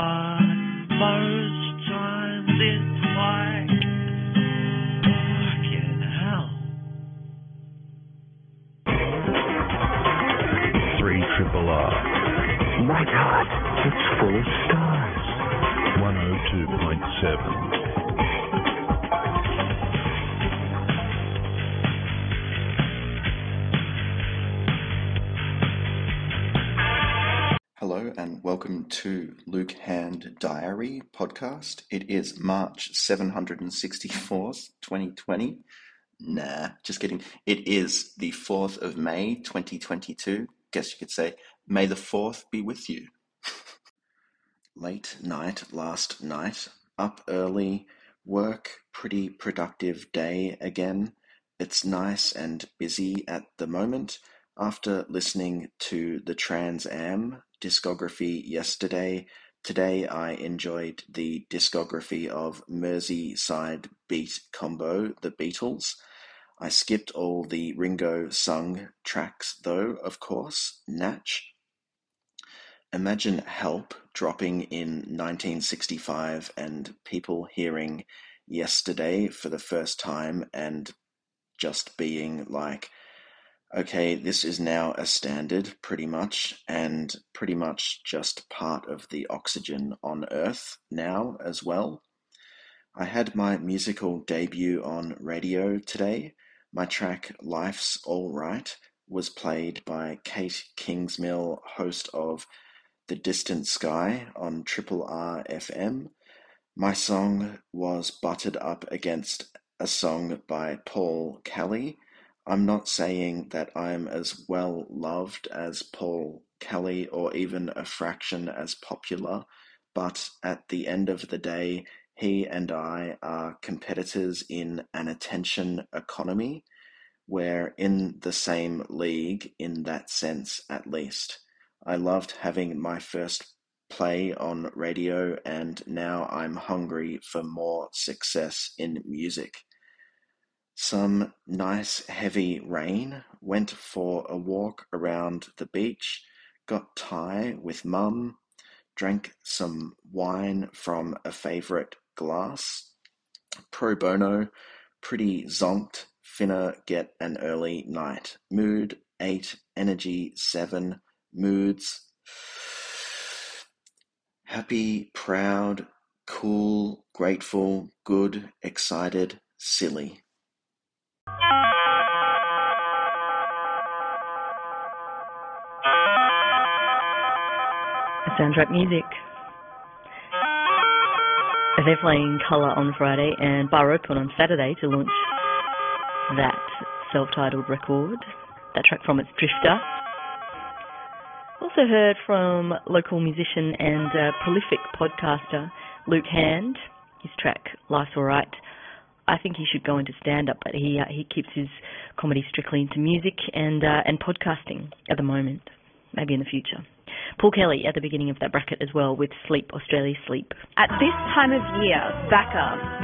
but most times it's like fucking hell. Three triple R. My God, it's full of stars. 102.7. And welcome to Luke Hand Diary podcast. It is March 764th, 2020. Nah, just kidding. It is the 4th of May, 2022. Guess you could say, May the 4th be with you. Late night last night, up early, work, pretty productive day again. It's nice and busy at the moment. After listening to the Trans Am discography yesterday, today I enjoyed the discography of Merseyside Beat Combo, the Beatles. I skipped all the Ringo sung tracks though, of course, Natch. Imagine Help dropping in 1965 and people hearing yesterday for the first time and just being like, okay, this is now a standard pretty much, and pretty much just part of the oxygen on Earth now as well. I had my musical debut on radio today. My track Life's Alright was played by Kate Kingsmill, host of The Distant Sky on Triple R FM. My song was butted up against a song by Paul Kelly. I'm not saying that I'm as well loved as Paul Kelly or even a fraction as popular, but at the end of the day, he and I are competitors in an attention economy. We're in the same league in that sense, at least. I loved having my first play on radio, and now I'm hungry for more success in music. Some nice heavy rain, went for a walk around the beach, got Thai with mum, drank some wine from a favourite glass. Pro bono, pretty zonked, finna get an early night. Mood 8, energy 7, moods happy, proud, cool, grateful, good, excited, silly. Soundtrack music. They're playing Colour on Friday and Bar Open on Saturday to launch that self-titled record. That track from its Drifter. Also heard from local musician and uh, prolific podcaster Luke Hand. His track Life's Alright. I think he should go into stand-up, but he uh, he keeps his comedy strictly into music and uh, and podcasting at the moment. Maybe in the future. Paul Kelly at the beginning of that bracket as well with Sleep Australia Sleep. At this time of year, Backer,